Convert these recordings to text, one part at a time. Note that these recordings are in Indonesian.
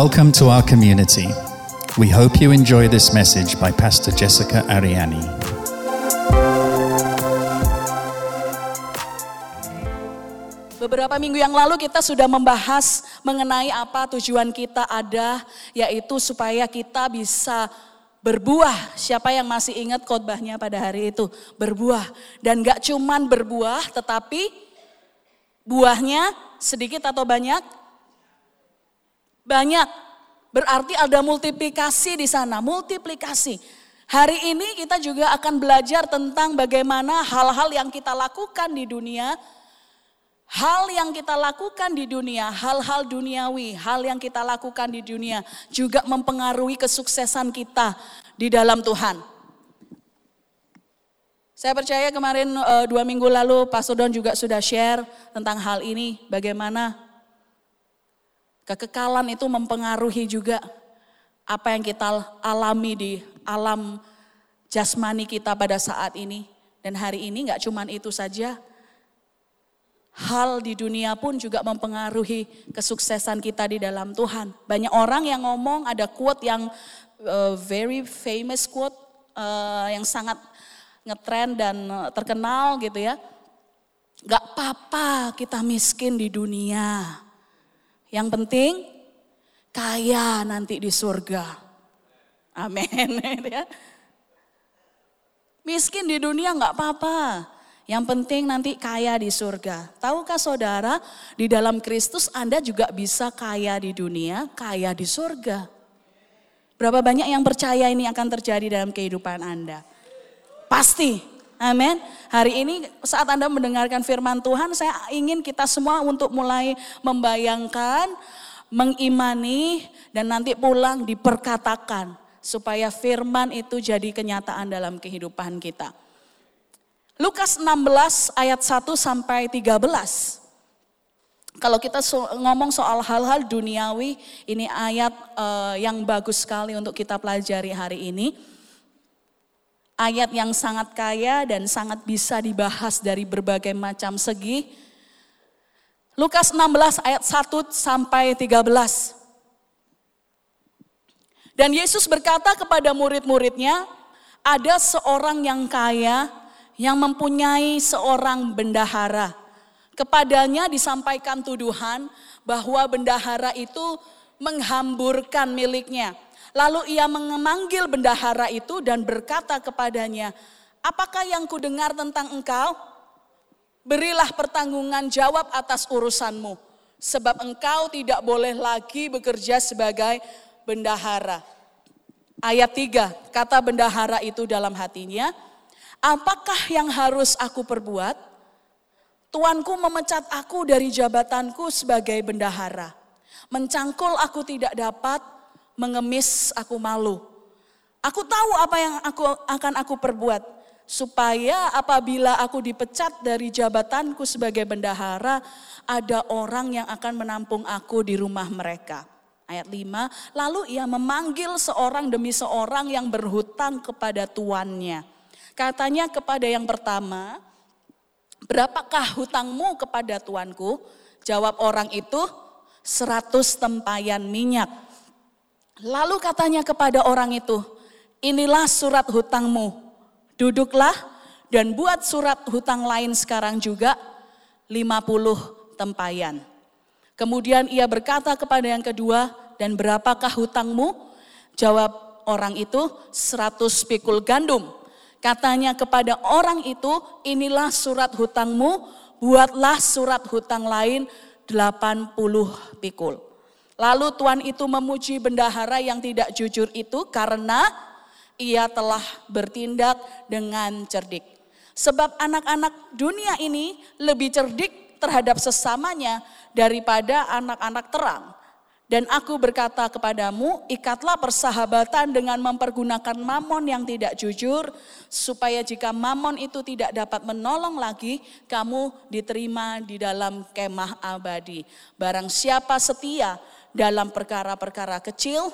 Welcome to our community. We hope you enjoy this message by Pastor Jessica Ariani. Beberapa minggu yang lalu kita sudah membahas mengenai apa tujuan kita ada, yaitu supaya kita bisa berbuah. Siapa yang masih ingat khotbahnya pada hari itu? Berbuah. Dan gak cuman berbuah, tetapi buahnya sedikit atau banyak? Banyak. Berarti ada multiplikasi di sana, multiplikasi. Hari ini kita juga akan belajar tentang bagaimana hal-hal yang kita lakukan di dunia Hal yang kita lakukan di dunia, hal-hal duniawi, hal yang kita lakukan di dunia juga mempengaruhi kesuksesan kita di dalam Tuhan. Saya percaya kemarin uh, dua minggu lalu Pak Sodon juga sudah share tentang hal ini, bagaimana kekekalan itu mempengaruhi juga apa yang kita alami di alam jasmani kita pada saat ini. Dan hari ini nggak cuman itu saja, hal di dunia pun juga mempengaruhi kesuksesan kita di dalam Tuhan. Banyak orang yang ngomong ada quote yang uh, very famous quote uh, yang sangat ngetrend dan uh, terkenal gitu ya. Gak apa-apa kita miskin di dunia. Yang penting kaya nanti di surga. Amin. Ya. Miskin di dunia gak apa-apa. Yang penting nanti kaya di surga. Tahukah saudara, di dalam Kristus Anda juga bisa kaya di dunia, kaya di surga. Berapa banyak yang percaya ini akan terjadi dalam kehidupan Anda? Pasti. Amin. Hari ini saat Anda mendengarkan firman Tuhan, saya ingin kita semua untuk mulai membayangkan, mengimani, dan nanti pulang diperkatakan. Supaya firman itu jadi kenyataan dalam kehidupan kita. Lukas 16 ayat 1 sampai 13. Kalau kita ngomong soal hal-hal duniawi, ini ayat uh, yang bagus sekali untuk kita pelajari hari ini. Ayat yang sangat kaya dan sangat bisa dibahas dari berbagai macam segi. Lukas 16 ayat 1 sampai 13. Dan Yesus berkata kepada murid-muridnya, ada seorang yang kaya yang mempunyai seorang bendahara. Kepadanya disampaikan tuduhan bahwa bendahara itu menghamburkan miliknya. Lalu ia memanggil bendahara itu dan berkata kepadanya, apakah yang kudengar tentang engkau? Berilah pertanggungan jawab atas urusanmu. Sebab engkau tidak boleh lagi bekerja sebagai bendahara. Ayat 3, kata bendahara itu dalam hatinya, Apakah yang harus aku perbuat? Tuanku memecat aku dari jabatanku sebagai bendahara. Mencangkul aku tidak dapat, mengemis aku malu. Aku tahu apa yang aku akan aku perbuat supaya apabila aku dipecat dari jabatanku sebagai bendahara, ada orang yang akan menampung aku di rumah mereka. Ayat 5, lalu ia memanggil seorang demi seorang yang berhutang kepada tuannya. Katanya kepada yang pertama, berapakah hutangmu kepada tuanku? Jawab orang itu, seratus tempayan minyak. Lalu katanya kepada orang itu, inilah surat hutangmu. Duduklah dan buat surat hutang lain sekarang juga 50 tempayan. Kemudian ia berkata kepada yang kedua, dan berapakah hutangmu? Jawab orang itu, 100 pikul gandum. Katanya kepada orang itu, inilah surat hutangmu, buatlah surat hutang lain 80 pikul. Lalu Tuhan itu memuji bendahara yang tidak jujur itu karena ia telah bertindak dengan cerdik. Sebab anak-anak dunia ini lebih cerdik terhadap sesamanya daripada anak-anak terang. Dan aku berkata kepadamu, ikatlah persahabatan dengan mempergunakan mamon yang tidak jujur, supaya jika mamon itu tidak dapat menolong lagi, kamu diterima di dalam kemah abadi. Barang siapa setia dalam perkara-perkara kecil,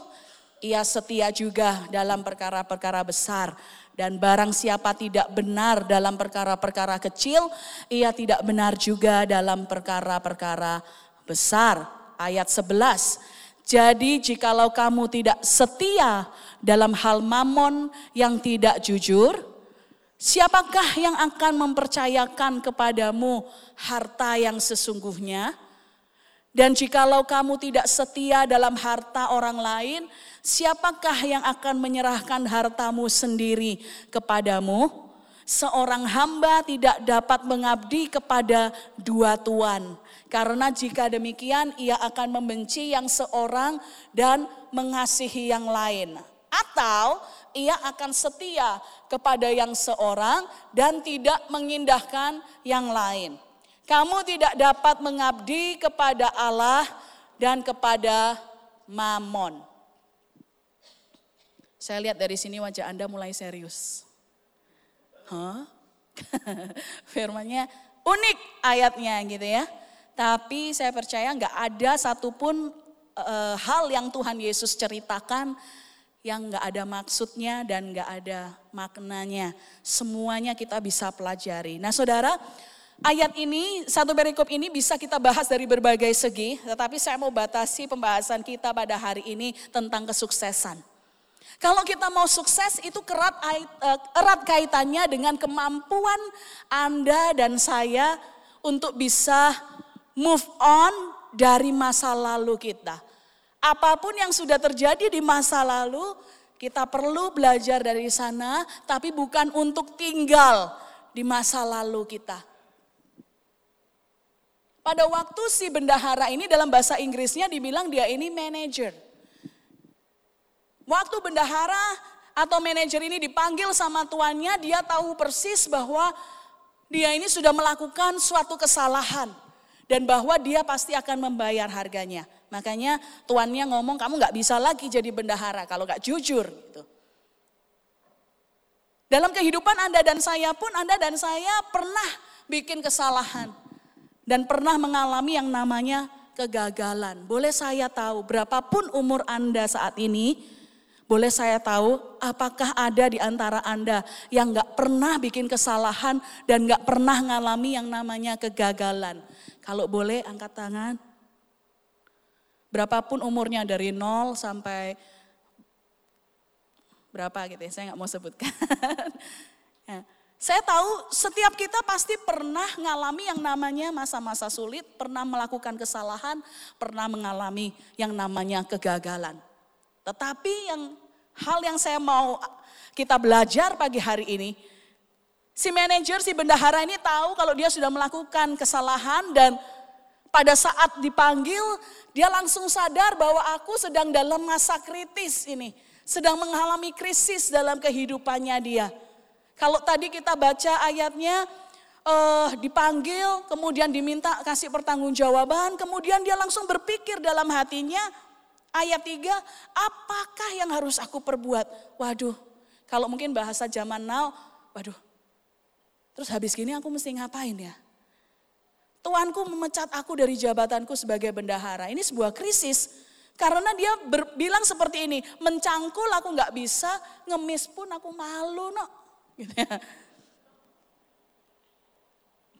ia setia juga dalam perkara-perkara besar. Dan barang siapa tidak benar dalam perkara-perkara kecil, ia tidak benar juga dalam perkara-perkara besar ayat 11. Jadi jikalau kamu tidak setia dalam hal mamon yang tidak jujur, siapakah yang akan mempercayakan kepadamu harta yang sesungguhnya? Dan jikalau kamu tidak setia dalam harta orang lain, siapakah yang akan menyerahkan hartamu sendiri kepadamu? Seorang hamba tidak dapat mengabdi kepada dua tuan karena jika demikian ia akan membenci yang seorang dan mengasihi yang lain. Atau ia akan setia kepada yang seorang dan tidak mengindahkan yang lain. Kamu tidak dapat mengabdi kepada Allah dan kepada Mamon. Saya lihat dari sini wajah Anda mulai serius. Hah? Firmannya unik ayatnya gitu ya. Tapi saya percaya nggak ada satupun uh, hal yang Tuhan Yesus ceritakan yang nggak ada maksudnya dan nggak ada maknanya. Semuanya kita bisa pelajari. Nah saudara, ayat ini, satu perikop ini bisa kita bahas dari berbagai segi. Tetapi saya mau batasi pembahasan kita pada hari ini tentang kesuksesan. Kalau kita mau sukses itu kerat, eh, erat kaitannya dengan kemampuan Anda dan saya untuk bisa move on dari masa lalu kita. Apa pun yang sudah terjadi di masa lalu, kita perlu belajar dari sana, tapi bukan untuk tinggal di masa lalu kita. Pada waktu si bendahara ini dalam bahasa Inggrisnya dibilang dia ini manager. Waktu bendahara atau manajer ini dipanggil sama tuannya, dia tahu persis bahwa dia ini sudah melakukan suatu kesalahan dan bahwa dia pasti akan membayar harganya. Makanya tuannya ngomong kamu nggak bisa lagi jadi bendahara kalau nggak jujur. Gitu. Dalam kehidupan Anda dan saya pun Anda dan saya pernah bikin kesalahan dan pernah mengalami yang namanya kegagalan. Boleh saya tahu berapapun umur Anda saat ini, boleh saya tahu apakah ada di antara Anda yang nggak pernah bikin kesalahan dan nggak pernah mengalami yang namanya kegagalan. Kalau boleh angkat tangan. Berapapun umurnya dari nol sampai berapa gitu ya, saya nggak mau sebutkan. ya. Saya tahu setiap kita pasti pernah mengalami yang namanya masa-masa sulit, pernah melakukan kesalahan, pernah mengalami yang namanya kegagalan. Tetapi yang hal yang saya mau kita belajar pagi hari ini, Si manajer, si bendahara ini tahu kalau dia sudah melakukan kesalahan dan pada saat dipanggil dia langsung sadar bahwa aku sedang dalam masa kritis ini. Sedang mengalami krisis dalam kehidupannya dia. Kalau tadi kita baca ayatnya uh, dipanggil, kemudian diminta kasih pertanggungjawaban, kemudian dia langsung berpikir dalam hatinya, ayat 3, apakah yang harus aku perbuat? Waduh, kalau mungkin bahasa zaman now, waduh, Terus habis gini aku mesti ngapain ya? Tuanku memecat aku dari jabatanku sebagai bendahara. Ini sebuah krisis. Karena dia bilang seperti ini, mencangkul aku nggak bisa, ngemis pun aku malu no. Gitu ya.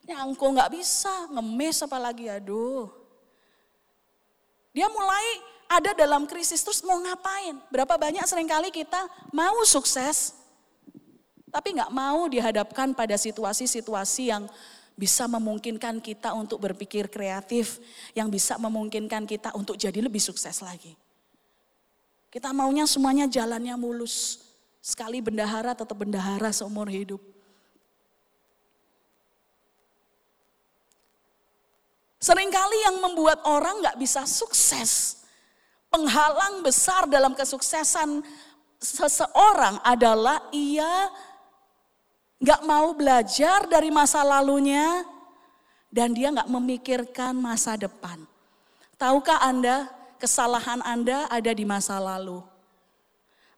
Nyangkul nggak bisa, ngemis apalagi aduh. Dia mulai ada dalam krisis terus mau ngapain? Berapa banyak sering kali kita mau sukses, tapi nggak mau dihadapkan pada situasi-situasi yang bisa memungkinkan kita untuk berpikir kreatif, yang bisa memungkinkan kita untuk jadi lebih sukses lagi. Kita maunya semuanya jalannya mulus. Sekali bendahara tetap bendahara seumur hidup. Seringkali yang membuat orang nggak bisa sukses, penghalang besar dalam kesuksesan seseorang adalah ia Gak mau belajar dari masa lalunya dan dia gak memikirkan masa depan. Tahukah Anda kesalahan Anda ada di masa lalu?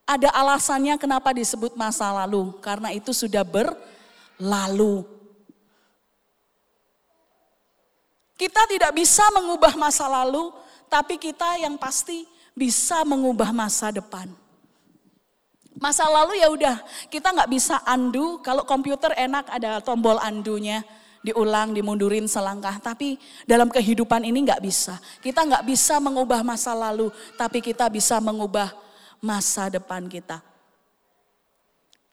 Ada alasannya kenapa disebut masa lalu, karena itu sudah berlalu. Kita tidak bisa mengubah masa lalu, tapi kita yang pasti bisa mengubah masa depan. Masa lalu ya udah kita nggak bisa undo. Kalau komputer enak ada tombol undunya. diulang, dimundurin selangkah. Tapi dalam kehidupan ini nggak bisa. Kita nggak bisa mengubah masa lalu, tapi kita bisa mengubah masa depan kita.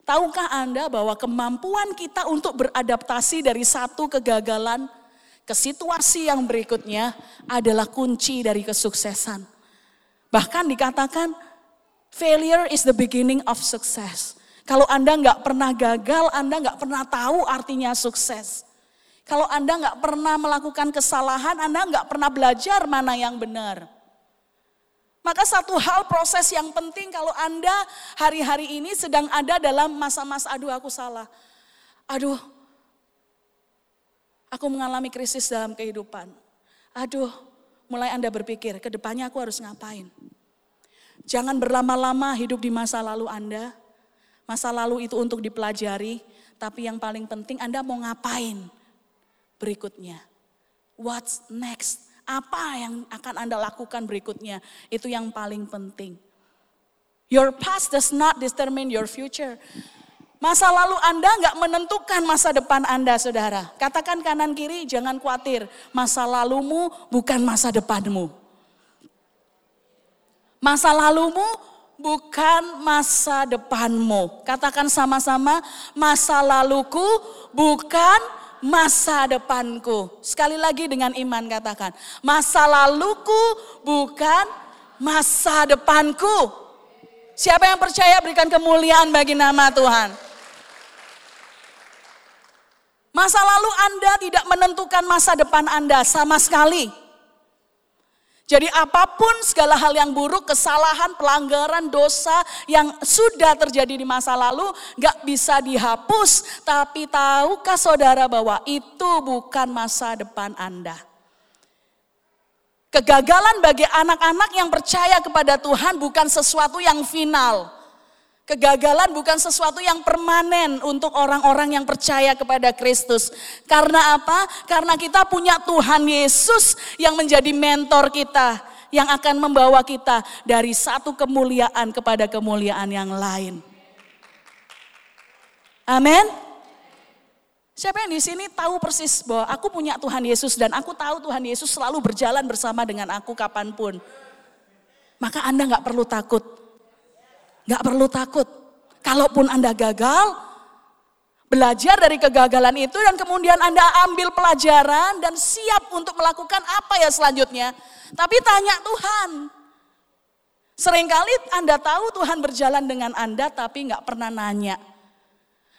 Tahukah Anda bahwa kemampuan kita untuk beradaptasi dari satu kegagalan ke situasi yang berikutnya adalah kunci dari kesuksesan. Bahkan dikatakan failure is the beginning of success. Kalau Anda nggak pernah gagal, Anda nggak pernah tahu artinya sukses. Kalau Anda nggak pernah melakukan kesalahan, Anda nggak pernah belajar mana yang benar. Maka satu hal proses yang penting kalau Anda hari-hari ini sedang ada dalam masa-masa aduh aku salah. Aduh, aku mengalami krisis dalam kehidupan. Aduh, mulai Anda berpikir ke depannya aku harus ngapain. Jangan berlama-lama hidup di masa lalu Anda. Masa lalu itu untuk dipelajari, tapi yang paling penting Anda mau ngapain berikutnya. What's next? Apa yang akan Anda lakukan berikutnya? Itu yang paling penting. Your past does not determine your future. Masa lalu Anda nggak menentukan masa depan Anda, saudara. Katakan kanan kiri, jangan khawatir. Masa lalumu bukan masa depanmu. Masa lalumu bukan masa depanmu. Katakan sama-sama, masa laluku bukan masa depanku. Sekali lagi dengan iman katakan, masa laluku bukan masa depanku. Siapa yang percaya berikan kemuliaan bagi nama Tuhan. Masa lalu Anda tidak menentukan masa depan Anda sama sekali. Jadi apa pun segala hal yang buruk, kesalahan, pelanggaran, dosa yang sudah terjadi di masa lalu gak bisa dihapus. Tapi tahukah saudara bahwa itu bukan masa depan Anda. Kegagalan bagi anak-anak yang percaya kepada Tuhan bukan sesuatu yang final. Kegagalan bukan sesuatu yang permanen untuk orang-orang yang percaya kepada Kristus. Karena apa? Karena kita punya Tuhan Yesus yang menjadi mentor kita, yang akan membawa kita dari satu kemuliaan kepada kemuliaan yang lain. Amin. Siapa yang di sini tahu persis bahwa aku punya Tuhan Yesus dan aku tahu Tuhan Yesus selalu berjalan bersama dengan aku kapan pun. Maka Anda nggak perlu takut Gak perlu takut. Kalaupun Anda gagal, belajar dari kegagalan itu dan kemudian Anda ambil pelajaran dan siap untuk melakukan apa ya selanjutnya. Tapi tanya Tuhan. Seringkali Anda tahu Tuhan berjalan dengan Anda tapi nggak pernah nanya.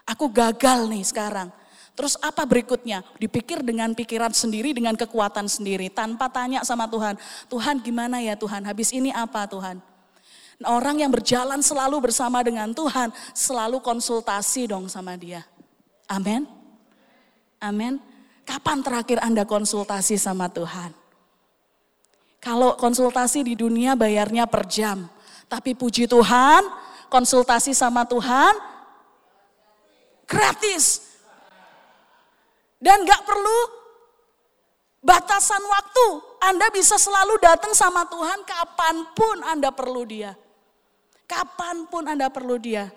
Aku gagal nih sekarang. Terus apa berikutnya? Dipikir dengan pikiran sendiri, dengan kekuatan sendiri. Tanpa tanya sama Tuhan. Tuhan gimana ya Tuhan? Habis ini apa Tuhan? Orang yang berjalan selalu bersama dengan Tuhan, selalu konsultasi dong sama dia. Amin. Amin. Kapan terakhir Anda konsultasi sama Tuhan? Kalau konsultasi di dunia bayarnya per jam. Tapi puji Tuhan, konsultasi sama Tuhan gratis. Dan gak perlu batasan waktu. Anda bisa selalu datang sama Tuhan kapan pun Anda perlu dia. Kapan pun Anda perlu dia.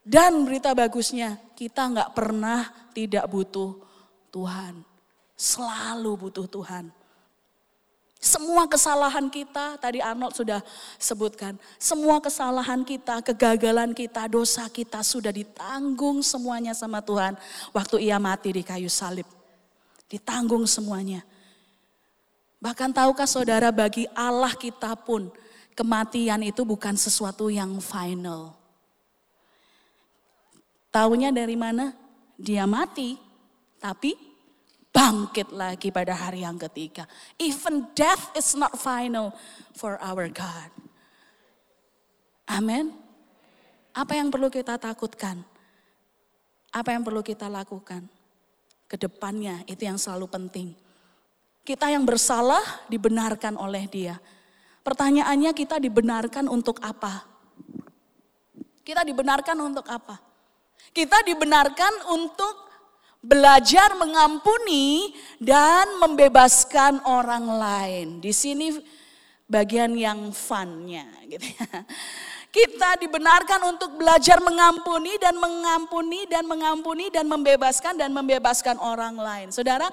Dan berita bagusnya, kita nggak pernah tidak butuh Tuhan. Selalu butuh Tuhan. Semua kesalahan kita, tadi Arnold sudah sebutkan. Semua kesalahan kita, kegagalan kita, dosa kita sudah ditanggung semuanya sama Tuhan. Waktu ia mati di kayu salib. Ditanggung semuanya. Bahkan tahukah saudara bagi Allah kita pun kematian itu bukan sesuatu yang final. Taunya dari mana? Dia mati, tapi bangkit lagi pada hari yang ketiga. Even death is not final for our God. Amin. Apa yang perlu kita takutkan? Apa yang perlu kita lakukan? Ke depannya itu yang selalu penting. Kita yang bersalah dibenarkan oleh dia Pertanyaannya kita dibenarkan untuk apa? Kita dibenarkan untuk apa? Kita dibenarkan untuk belajar mengampuni dan membebaskan orang lain. Di sini bagian yang funnya gitu ya. Kita dibenarkan untuk belajar mengampuni dan mengampuni dan mengampuni dan membebaskan dan membebaskan orang lain. Saudara,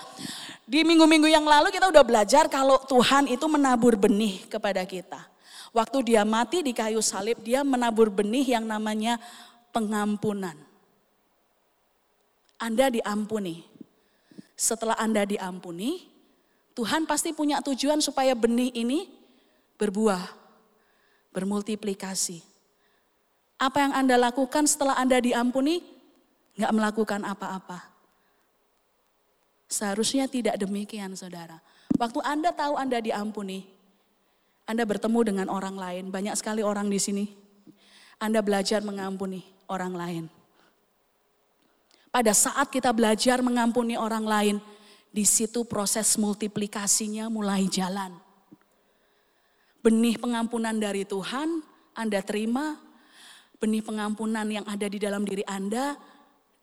di minggu-minggu yang lalu kita udah belajar kalau Tuhan itu menabur benih kepada kita. Waktu dia mati di kayu salib, dia menabur benih yang namanya pengampunan. Anda diampuni. Setelah Anda diampuni, Tuhan pasti punya tujuan supaya benih ini berbuah bermultiplikasi. Apa yang Anda lakukan setelah Anda diampuni? Nggak melakukan apa-apa. Seharusnya tidak demikian saudara. Waktu Anda tahu Anda diampuni, Anda bertemu dengan orang lain. Banyak sekali orang di sini. Anda belajar mengampuni orang lain. Pada saat kita belajar mengampuni orang lain, di situ proses multiplikasinya mulai jalan benih pengampunan dari Tuhan Anda terima, benih pengampunan yang ada di dalam diri Anda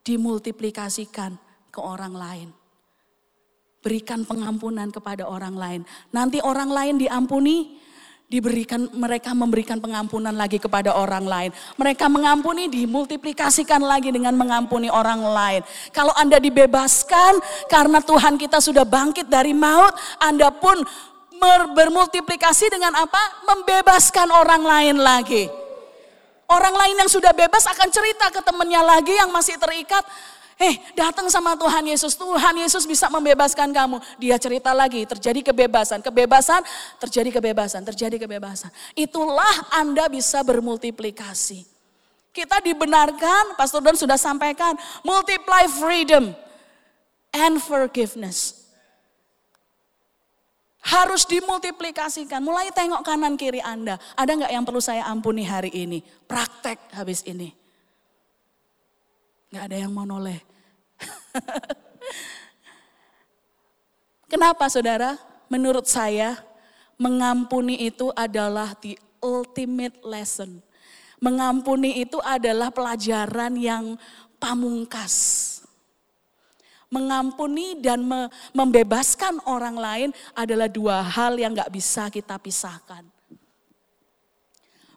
dimultiplikasikan ke orang lain. Berikan pengampunan kepada orang lain. Nanti orang lain diampuni, diberikan mereka memberikan pengampunan lagi kepada orang lain. Mereka mengampuni dimultiplikasikan lagi dengan mengampuni orang lain. Kalau Anda dibebaskan karena Tuhan kita sudah bangkit dari maut, Anda pun bermultiplikasi dengan apa? Membebaskan orang lain lagi. Orang lain yang sudah bebas akan cerita ke temannya lagi yang masih terikat. Eh datang sama Tuhan Yesus, Tuhan Yesus bisa membebaskan kamu. Dia cerita lagi, terjadi kebebasan, kebebasan, terjadi kebebasan, terjadi kebebasan. Itulah Anda bisa bermultiplikasi. Kita dibenarkan, Pastor Don sudah sampaikan, multiply freedom and forgiveness harus dimultiplikasikan. Mulai tengok kanan kiri Anda. Ada nggak yang perlu saya ampuni hari ini? Praktek habis ini. Nggak ada yang mau noleh. Kenapa saudara? Menurut saya mengampuni itu adalah the ultimate lesson. Mengampuni itu adalah pelajaran yang pamungkas mengampuni dan membebaskan orang lain adalah dua hal yang gak bisa kita pisahkan.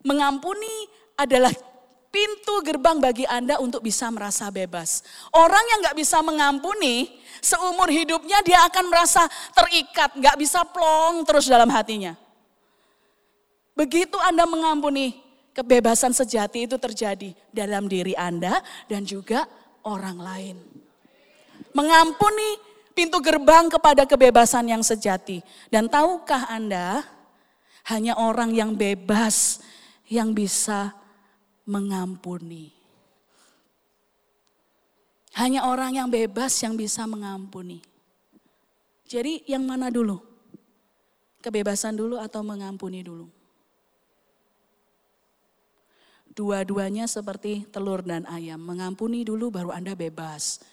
Mengampuni adalah pintu gerbang bagi Anda untuk bisa merasa bebas. Orang yang gak bisa mengampuni, seumur hidupnya dia akan merasa terikat, gak bisa plong terus dalam hatinya. Begitu Anda mengampuni, kebebasan sejati itu terjadi dalam diri Anda dan juga orang lain mengampuni pintu gerbang kepada kebebasan yang sejati. Dan tahukah Anda, hanya orang yang bebas yang bisa mengampuni. Hanya orang yang bebas yang bisa mengampuni. Jadi yang mana dulu? Kebebasan dulu atau mengampuni dulu? Dua-duanya seperti telur dan ayam. Mengampuni dulu baru Anda bebas.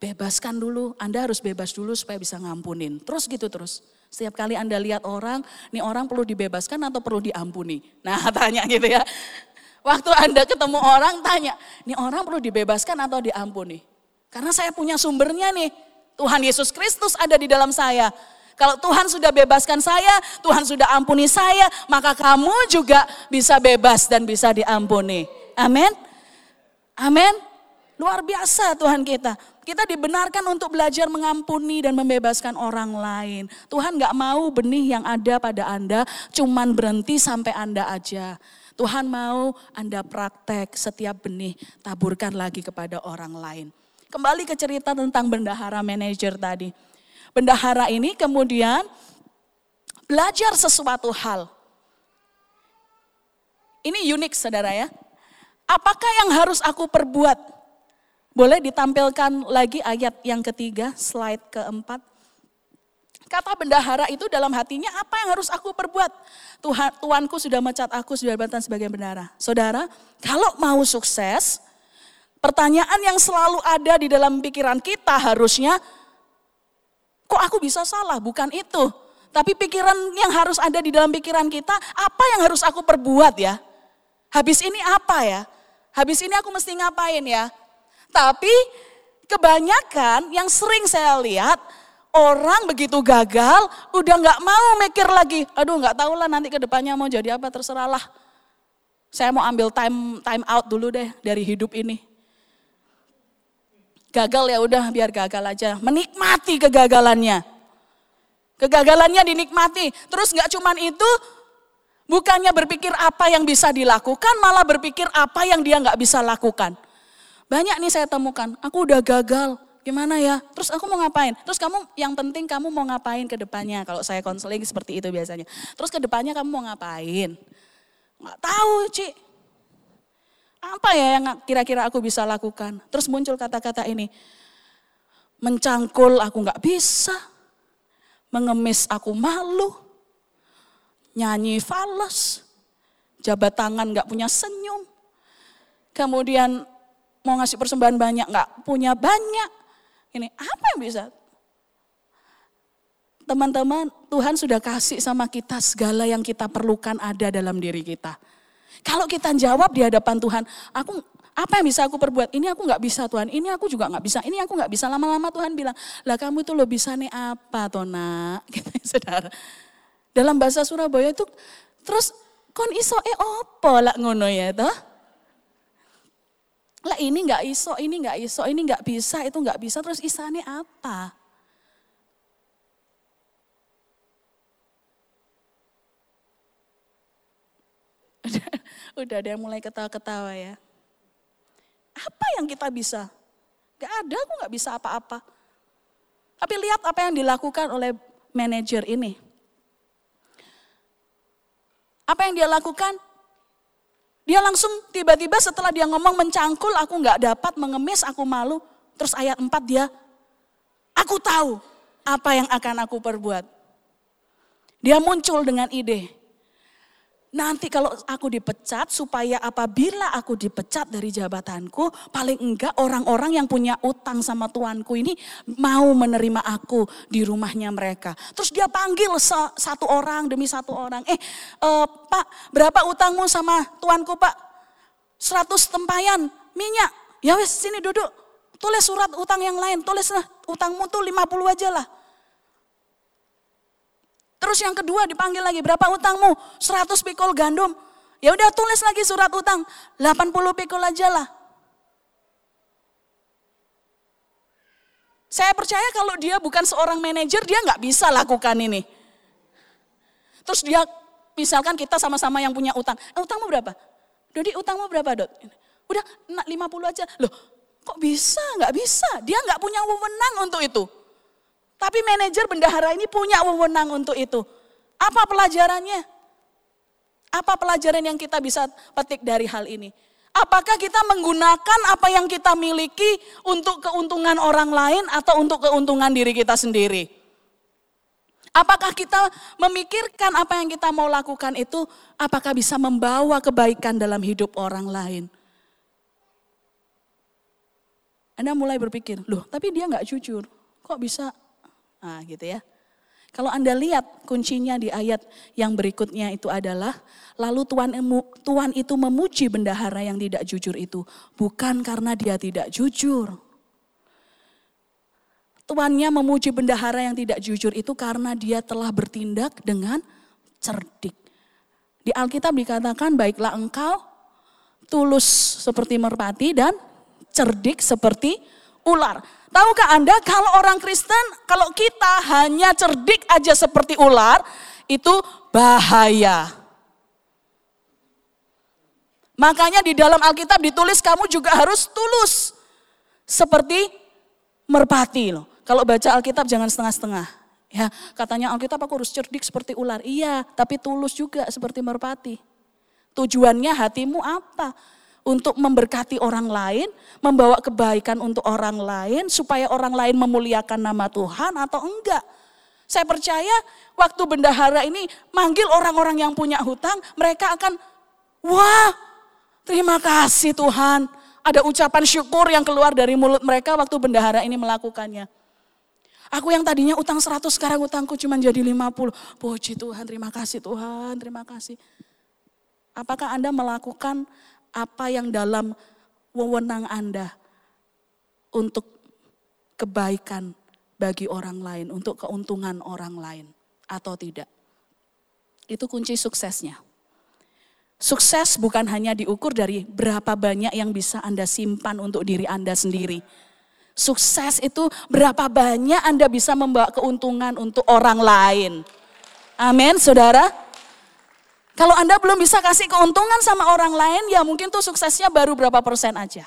Bebaskan dulu, Anda harus bebas dulu supaya bisa ngampunin. Terus gitu terus. Setiap kali Anda lihat orang, nih orang perlu dibebaskan atau perlu diampuni? Nah tanya gitu ya. Waktu Anda ketemu orang tanya, nih orang perlu dibebaskan atau diampuni? Karena saya punya sumbernya nih. Tuhan Yesus Kristus ada di dalam saya. Kalau Tuhan sudah bebaskan saya, Tuhan sudah ampuni saya, maka kamu juga bisa bebas dan bisa diampuni. Amin. Amin. Luar biasa Tuhan kita. Kita dibenarkan untuk belajar mengampuni dan membebaskan orang lain. Tuhan gak mau benih yang ada pada Anda cuman berhenti sampai Anda aja. Tuhan mau Anda praktek setiap benih, taburkan lagi kepada orang lain. Kembali ke cerita tentang bendahara manajer tadi. Bendahara ini kemudian belajar sesuatu hal. Ini unik saudara ya. Apakah yang harus aku perbuat boleh ditampilkan lagi ayat yang ketiga, slide keempat. Kata bendahara itu dalam hatinya apa yang harus aku perbuat? Tuhan, Tuanku sudah mencat aku sudah jabatan sebagai bendahara. Saudara, kalau mau sukses, pertanyaan yang selalu ada di dalam pikiran kita harusnya, kok aku bisa salah? Bukan itu. Tapi pikiran yang harus ada di dalam pikiran kita, apa yang harus aku perbuat ya? Habis ini apa ya? Habis ini aku mesti ngapain ya? Tapi kebanyakan yang sering saya lihat orang begitu gagal udah nggak mau mikir lagi. Aduh nggak tahu lah nanti ke depannya mau jadi apa terserahlah. Saya mau ambil time time out dulu deh dari hidup ini. Gagal ya udah biar gagal aja. Menikmati kegagalannya. Kegagalannya dinikmati. Terus nggak cuman itu, bukannya berpikir apa yang bisa dilakukan, malah berpikir apa yang dia nggak bisa lakukan. Banyak nih saya temukan, aku udah gagal, gimana ya? Terus aku mau ngapain? Terus kamu, yang penting kamu mau ngapain ke depannya? Kalau saya konseling seperti itu biasanya. Terus ke depannya kamu mau ngapain? Nggak tahu, Cik. Apa ya yang kira-kira aku bisa lakukan? Terus muncul kata-kata ini. Mencangkul aku nggak bisa. Mengemis aku malu. Nyanyi fals. Jabat tangan nggak punya senyum. Kemudian mau ngasih persembahan banyak nggak punya banyak. Ini apa yang bisa? Teman-teman, Tuhan sudah kasih sama kita segala yang kita perlukan ada dalam diri kita. Kalau kita jawab di hadapan Tuhan, aku apa yang bisa aku perbuat? Ini aku nggak bisa Tuhan, ini aku juga nggak bisa, ini aku nggak bisa. Lama-lama Tuhan bilang, lah kamu itu lo bisa nih apa Tona? Gitu, saudara. Dalam bahasa Surabaya itu, terus kon iso eh opo lah ngono ya toh? Lah ini nggak iso, ini nggak iso, ini nggak bisa, itu nggak bisa, terus isane apa? Udah ada yang mulai ketawa-ketawa ya. Apa yang kita bisa? Gak ada, aku gak bisa apa-apa. Tapi lihat apa yang dilakukan oleh manajer ini. Apa yang dia lakukan? Dia langsung tiba-tiba setelah dia ngomong mencangkul, aku gak dapat mengemis, aku malu. Terus ayat 4 dia, aku tahu apa yang akan aku perbuat. Dia muncul dengan ide, Nanti kalau aku dipecat supaya apabila aku dipecat dari jabatanku, paling enggak orang-orang yang punya utang sama tuanku ini mau menerima aku di rumahnya mereka. Terus dia panggil satu orang demi satu orang. Eh uh, Pak berapa utangmu sama tuanku Pak? 100 tempayan minyak. Ya wes sini duduk. Tulis surat utang yang lain. Tulislah utangmu tuh 50 aja lah. Terus yang kedua dipanggil lagi, berapa utangmu? 100 pikul gandum. Ya udah tulis lagi surat utang, 80 pikul aja lah. Saya percaya kalau dia bukan seorang manajer, dia nggak bisa lakukan ini. Terus dia, misalkan kita sama-sama yang punya utang. Eh, utangmu berapa? Dodi utangmu berapa dot? Udah 50 aja. Loh kok bisa? Nggak bisa. Dia nggak punya wewenang untuk itu. Tapi manajer bendahara ini punya wewenang untuk itu. Apa pelajarannya? Apa pelajaran yang kita bisa petik dari hal ini? Apakah kita menggunakan apa yang kita miliki untuk keuntungan orang lain atau untuk keuntungan diri kita sendiri? Apakah kita memikirkan apa yang kita mau lakukan itu, apakah bisa membawa kebaikan dalam hidup orang lain? Anda mulai berpikir, loh tapi dia nggak jujur, kok bisa Nah, gitu ya. Kalau Anda lihat kuncinya di ayat yang berikutnya itu adalah lalu Tuhan Tuhan itu memuji bendahara yang tidak jujur itu bukan karena dia tidak jujur. Tuannya memuji bendahara yang tidak jujur itu karena dia telah bertindak dengan cerdik. Di Alkitab dikatakan baiklah engkau tulus seperti merpati dan cerdik seperti ular. Tahukah Anda kalau orang Kristen, kalau kita hanya cerdik aja seperti ular, itu bahaya. Makanya di dalam Alkitab ditulis kamu juga harus tulus. Seperti merpati loh. Kalau baca Alkitab jangan setengah-setengah. Ya, katanya Alkitab aku harus cerdik seperti ular. Iya, tapi tulus juga seperti merpati. Tujuannya hatimu apa? Untuk memberkati orang lain, membawa kebaikan untuk orang lain, supaya orang lain memuliakan nama Tuhan atau enggak. Saya percaya waktu bendahara ini manggil orang-orang yang punya hutang, mereka akan, wah terima kasih Tuhan. Ada ucapan syukur yang keluar dari mulut mereka waktu bendahara ini melakukannya. Aku yang tadinya utang 100 sekarang utangku cuma jadi 50. Puji Tuhan, terima kasih Tuhan, terima kasih. Apakah Anda melakukan apa yang dalam wewenang Anda untuk kebaikan bagi orang lain, untuk keuntungan orang lain atau tidak. Itu kunci suksesnya. Sukses bukan hanya diukur dari berapa banyak yang bisa Anda simpan untuk diri Anda sendiri. Sukses itu berapa banyak Anda bisa membawa keuntungan untuk orang lain. Amin, saudara. Kalau Anda belum bisa kasih keuntungan sama orang lain, ya mungkin tuh suksesnya baru berapa persen aja.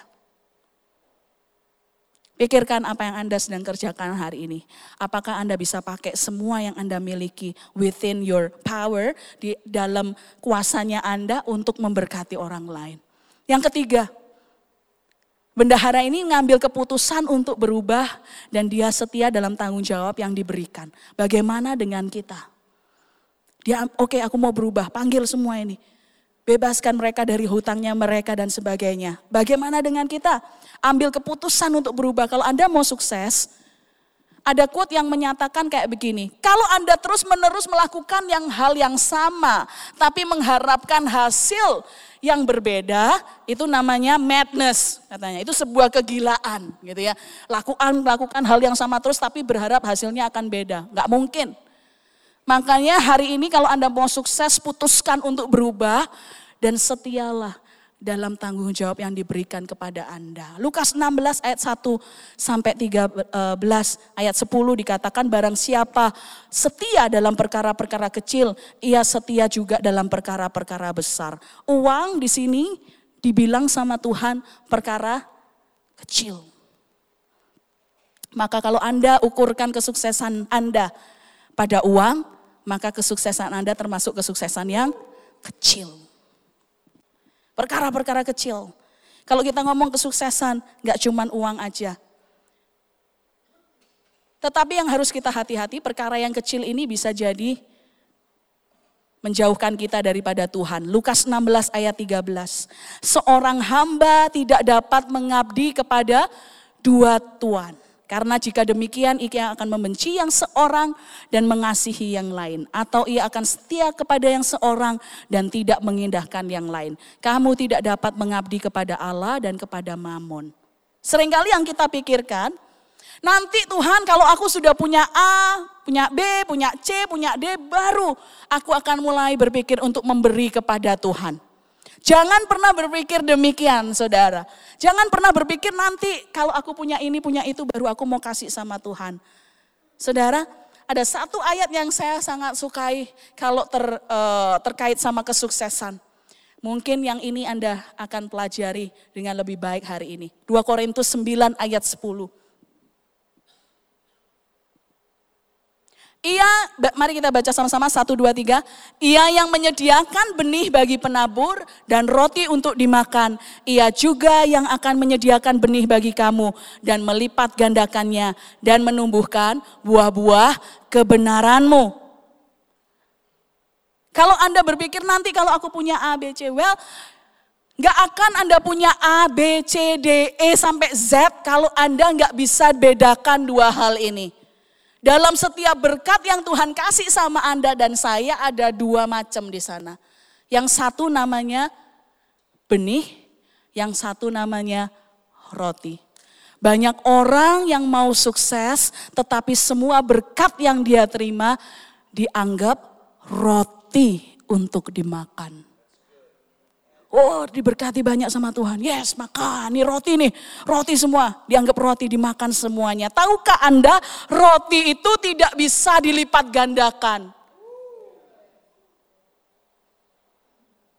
Pikirkan apa yang Anda sedang kerjakan hari ini. Apakah Anda bisa pakai semua yang Anda miliki within your power, di dalam kuasanya Anda untuk memberkati orang lain. Yang ketiga, bendahara ini ngambil keputusan untuk berubah dan dia setia dalam tanggung jawab yang diberikan. Bagaimana dengan kita? Dia, oke okay, aku mau berubah, panggil semua ini bebaskan mereka dari hutangnya mereka dan sebagainya. Bagaimana dengan kita? Ambil keputusan untuk berubah. Kalau Anda mau sukses, ada quote yang menyatakan kayak begini, kalau Anda terus-menerus melakukan yang hal yang sama, tapi mengharapkan hasil yang berbeda, itu namanya madness katanya. Itu sebuah kegilaan gitu ya. Lakukan lakukan hal yang sama terus tapi berharap hasilnya akan beda. Nggak mungkin. Makanya hari ini kalau Anda mau sukses, putuskan untuk berubah dan setialah dalam tanggung jawab yang diberikan kepada Anda. Lukas 16 ayat 1 sampai 13 ayat 10 dikatakan barang siapa setia dalam perkara-perkara kecil, ia setia juga dalam perkara-perkara besar. Uang di sini dibilang sama Tuhan perkara kecil. Maka kalau Anda ukurkan kesuksesan Anda pada uang, maka kesuksesan Anda termasuk kesuksesan yang kecil. Perkara-perkara kecil. Kalau kita ngomong kesuksesan, nggak cuma uang aja. Tetapi yang harus kita hati-hati, perkara yang kecil ini bisa jadi menjauhkan kita daripada Tuhan. Lukas 16 ayat 13. Seorang hamba tidak dapat mengabdi kepada dua tuan. Karena jika demikian ia akan membenci yang seorang dan mengasihi yang lain. Atau ia akan setia kepada yang seorang dan tidak mengindahkan yang lain. Kamu tidak dapat mengabdi kepada Allah dan kepada Mammon. Seringkali yang kita pikirkan, nanti Tuhan kalau aku sudah punya A, punya B, punya C, punya D, baru aku akan mulai berpikir untuk memberi kepada Tuhan. Jangan pernah berpikir demikian, saudara. Jangan pernah berpikir nanti kalau aku punya ini, punya itu, baru aku mau kasih sama Tuhan. Saudara, ada satu ayat yang saya sangat sukai kalau ter, uh, terkait sama kesuksesan. Mungkin yang ini Anda akan pelajari dengan lebih baik hari ini. 2 Korintus 9 ayat 10. Ia, mari kita baca sama-sama satu dua tiga. Ia yang menyediakan benih bagi penabur dan roti untuk dimakan. Ia juga yang akan menyediakan benih bagi kamu dan melipat gandakannya dan menumbuhkan buah-buah kebenaranmu. Kalau Anda berpikir nanti kalau aku punya A, B, C, well, Gak akan Anda punya A, B, C, D, E sampai Z kalau Anda nggak bisa bedakan dua hal ini. Dalam setiap berkat yang Tuhan kasih sama Anda dan saya ada dua macam di sana. Yang satu namanya benih, yang satu namanya roti. Banyak orang yang mau sukses tetapi semua berkat yang dia terima dianggap roti untuk dimakan. Oh diberkati banyak sama Tuhan. Yes makan, ini roti nih. Roti semua, dianggap roti dimakan semuanya. Tahukah Anda roti itu tidak bisa dilipat gandakan.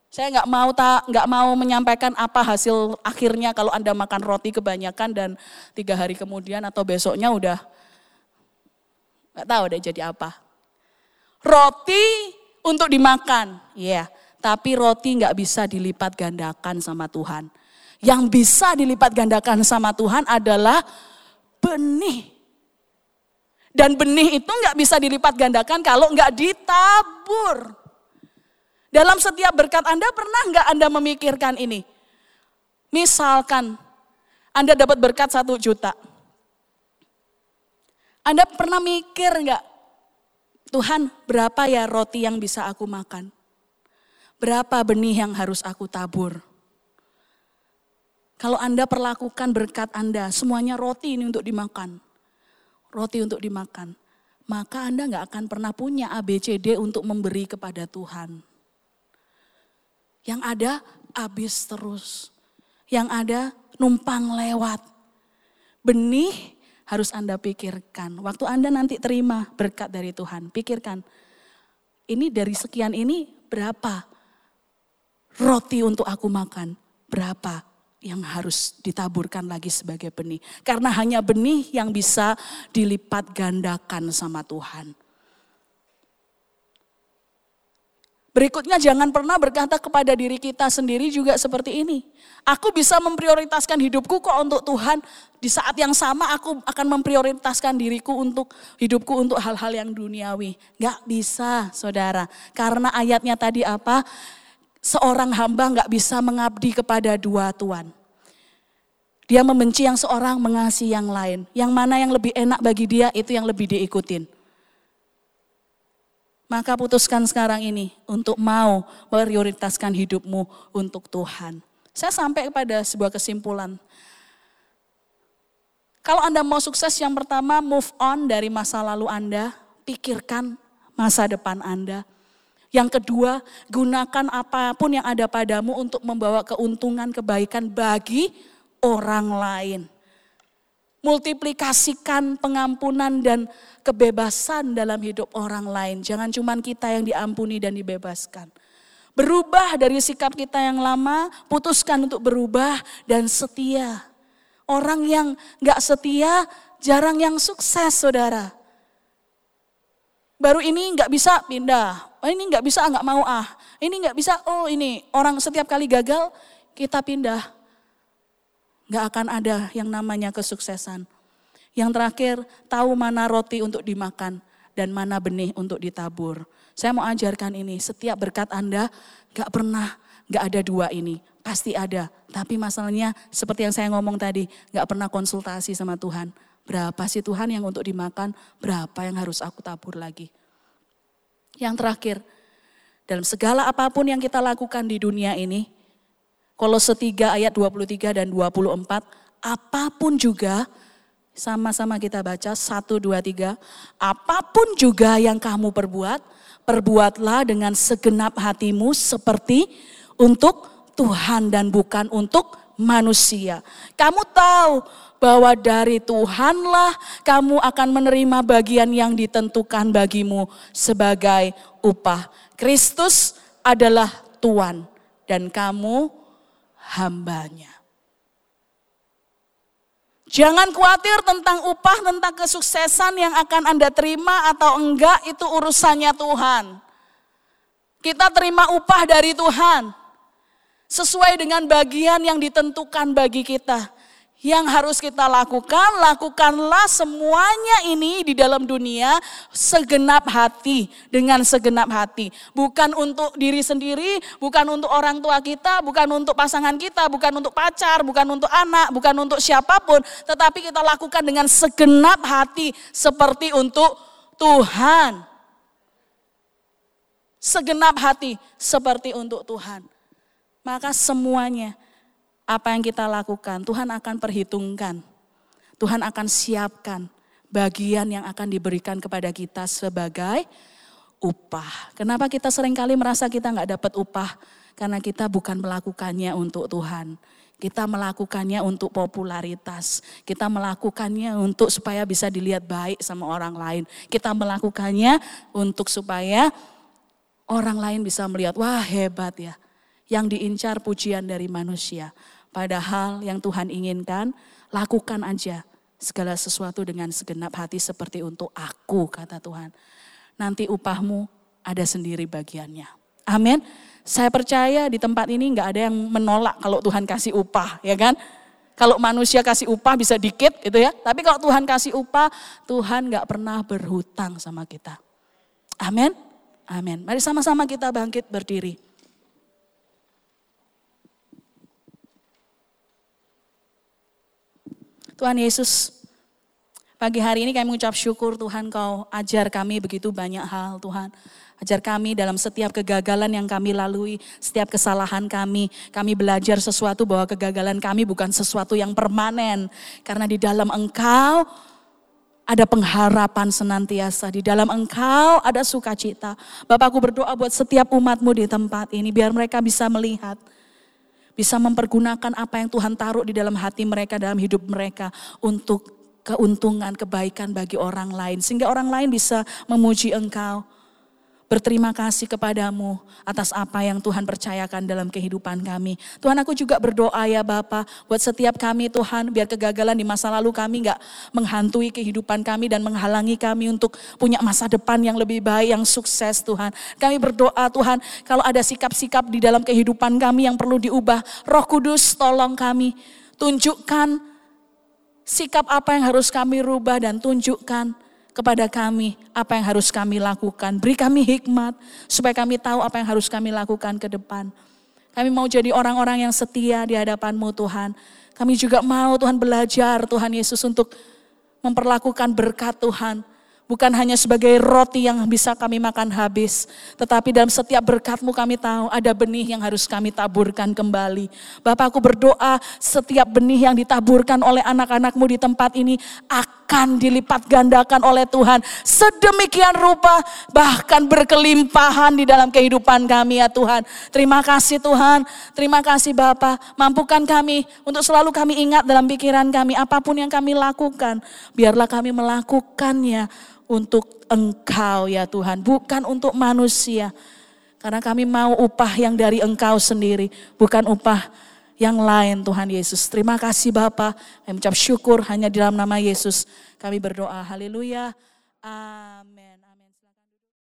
Saya nggak mau tak nggak mau menyampaikan apa hasil akhirnya kalau anda makan roti kebanyakan dan tiga hari kemudian atau besoknya udah nggak tahu deh jadi apa. Roti untuk dimakan, ya. Yeah. Tapi roti nggak bisa dilipat gandakan sama Tuhan. Yang bisa dilipat gandakan sama Tuhan adalah benih. Dan benih itu nggak bisa dilipat gandakan kalau nggak ditabur. Dalam setiap berkat Anda pernah nggak Anda memikirkan ini? Misalkan Anda dapat berkat satu juta. Anda pernah mikir nggak, Tuhan berapa ya roti yang bisa aku makan? Berapa benih yang harus aku tabur? Kalau Anda perlakukan berkat Anda, semuanya roti ini untuk dimakan. Roti untuk dimakan. Maka Anda nggak akan pernah punya ABCD untuk memberi kepada Tuhan. Yang ada habis terus. Yang ada numpang lewat. Benih harus Anda pikirkan. Waktu Anda nanti terima berkat dari Tuhan, pikirkan. Ini dari sekian ini berapa roti untuk aku makan? Berapa yang harus ditaburkan lagi sebagai benih? Karena hanya benih yang bisa dilipat gandakan sama Tuhan. Berikutnya jangan pernah berkata kepada diri kita sendiri juga seperti ini. Aku bisa memprioritaskan hidupku kok untuk Tuhan. Di saat yang sama aku akan memprioritaskan diriku untuk hidupku untuk hal-hal yang duniawi. Gak bisa saudara. Karena ayatnya tadi apa? Seorang hamba gak bisa mengabdi kepada dua tuan. Dia membenci yang seorang, mengasihi yang lain. Yang mana yang lebih enak bagi dia, itu yang lebih diikutin. Maka putuskan sekarang ini untuk mau prioritaskan hidupmu untuk Tuhan. Saya sampai kepada sebuah kesimpulan. Kalau Anda mau sukses yang pertama move on dari masa lalu Anda, pikirkan masa depan Anda. Yang kedua, gunakan apa pun yang ada padamu untuk membawa keuntungan kebaikan bagi orang lain multiplikasikan pengampunan dan kebebasan dalam hidup orang lain. Jangan cuma kita yang diampuni dan dibebaskan. Berubah dari sikap kita yang lama, putuskan untuk berubah dan setia. Orang yang gak setia jarang yang sukses saudara. Baru ini gak bisa pindah, oh, ini gak bisa gak mau ah. Ini gak bisa, oh ini orang setiap kali gagal kita pindah Gak akan ada yang namanya kesuksesan. Yang terakhir, tahu mana roti untuk dimakan dan mana benih untuk ditabur. Saya mau ajarkan ini, setiap berkat Anda gak pernah gak ada dua ini. Pasti ada, tapi masalahnya seperti yang saya ngomong tadi, gak pernah konsultasi sama Tuhan. Berapa sih Tuhan yang untuk dimakan, berapa yang harus aku tabur lagi. Yang terakhir, dalam segala apa pun yang kita lakukan di dunia ini, Kolose 3 ayat 23 dan 24, apa pun juga sama-sama kita baca 1 2 3, apa pun juga yang kamu perbuat, perbuatlah dengan segenap hatimu seperti untuk Tuhan dan bukan untuk manusia. Kamu tahu bahwa dari Tuhanlah kamu akan menerima bagian yang ditentukan bagimu sebagai upah. Kristus adalah Tuhan dan kamu hambanya. Jangan khawatir tentang upah, tentang kesuksesan yang akan Anda terima atau enggak, itu urusannya Tuhan. Kita terima upah dari Tuhan. Sesuai dengan bagian yang ditentukan bagi kita. Yang harus kita lakukan, lakukanlah semuanya ini di dalam dunia segenap hati, dengan segenap hati. Bukan untuk diri sendiri, bukan untuk orang tua kita, bukan untuk pasangan kita, bukan untuk pacar, bukan untuk anak, bukan untuk siapa pun. Tetapi kita lakukan dengan segenap hati seperti untuk Tuhan. Segenap hati seperti untuk Tuhan. Maka semuanya apa yang kita lakukan, Tuhan akan perhitungkan. Tuhan akan siapkan bagian yang akan diberikan kepada kita sebagai upah. Kenapa kita sering kali merasa kita nggak dapat upah? Karena kita bukan melakukannya untuk Tuhan. Kita melakukannya untuk popularitas. Kita melakukannya untuk supaya bisa dilihat baik sama orang lain. Kita melakukannya untuk supaya orang lain bisa melihat, wah hebat ya. Yang diincar pujian dari manusia. Padahal yang Tuhan inginkan, lakukan aja segala sesuatu dengan segenap hati seperti untuk aku, kata Tuhan. Nanti upahmu ada sendiri bagiannya. Amin. Saya percaya di tempat ini nggak ada yang menolak kalau Tuhan kasih upah, ya kan? Kalau manusia kasih upah bisa dikit gitu ya. Tapi kalau Tuhan kasih upah, Tuhan nggak pernah berhutang sama kita. Amin. Amin. Mari sama-sama kita bangkit berdiri. Tuhan Yesus, pagi hari ini kami mengucap syukur Tuhan kau ajar kami begitu banyak hal Tuhan. Ajar kami dalam setiap kegagalan yang kami lalui, setiap kesalahan kami. Kami belajar sesuatu bahwa kegagalan kami bukan sesuatu yang permanen. Karena di dalam engkau ada pengharapan senantiasa. Di dalam engkau ada sukacita. Bapak aku berdoa buat setiap umatmu di tempat ini. Biar mereka bisa melihat. Bisa mempergunakan apa yang Tuhan taruh di dalam hati mereka, dalam hidup mereka. Untuk keuntungan, kebaikan bagi orang lain. Sehingga orang lain bisa memuji engkau berterima kasih kepadamu atas apa yang Tuhan percayakan dalam kehidupan kami. Tuhan aku juga berdoa ya Bapa buat setiap kami Tuhan biar kegagalan di masa lalu kami nggak menghantui kehidupan kami dan menghalangi kami untuk punya masa depan yang lebih baik, yang sukses Tuhan. Kami berdoa Tuhan kalau ada sikap-sikap di dalam kehidupan kami yang perlu diubah, Roh Kudus tolong kami tunjukkan sikap apa yang harus kami rubah dan tunjukkan kepada kami apa yang harus kami lakukan. Beri kami hikmat supaya kami tahu apa yang harus kami lakukan ke depan. Kami mau jadi orang-orang yang setia di hadapanmu Tuhan. Kami juga mau Tuhan belajar Tuhan Yesus untuk memperlakukan berkat Tuhan Bukan hanya sebagai roti yang bisa kami makan habis. Tetapi dalam setiap berkatmu kami tahu ada benih yang harus kami taburkan kembali. Bapak aku berdoa setiap benih yang ditaburkan oleh anak-anakmu di tempat ini akan dilipat gandakan oleh Tuhan. Sedemikian rupa bahkan berkelimpahan di dalam kehidupan kami ya Tuhan. Terima kasih Tuhan. Terima kasih Bapak. Mampukan kami untuk selalu kami ingat dalam pikiran kami apa pun yang kami lakukan. Biarlah kami melakukannya untuk Engkau ya Tuhan, bukan untuk manusia. Karena kami mau upah yang dari Engkau sendiri, bukan upah yang lain Tuhan Yesus. Terima kasih Bapa. Kami mengucap syukur hanya di dalam nama Yesus. Kami berdoa. Haleluya. Amin.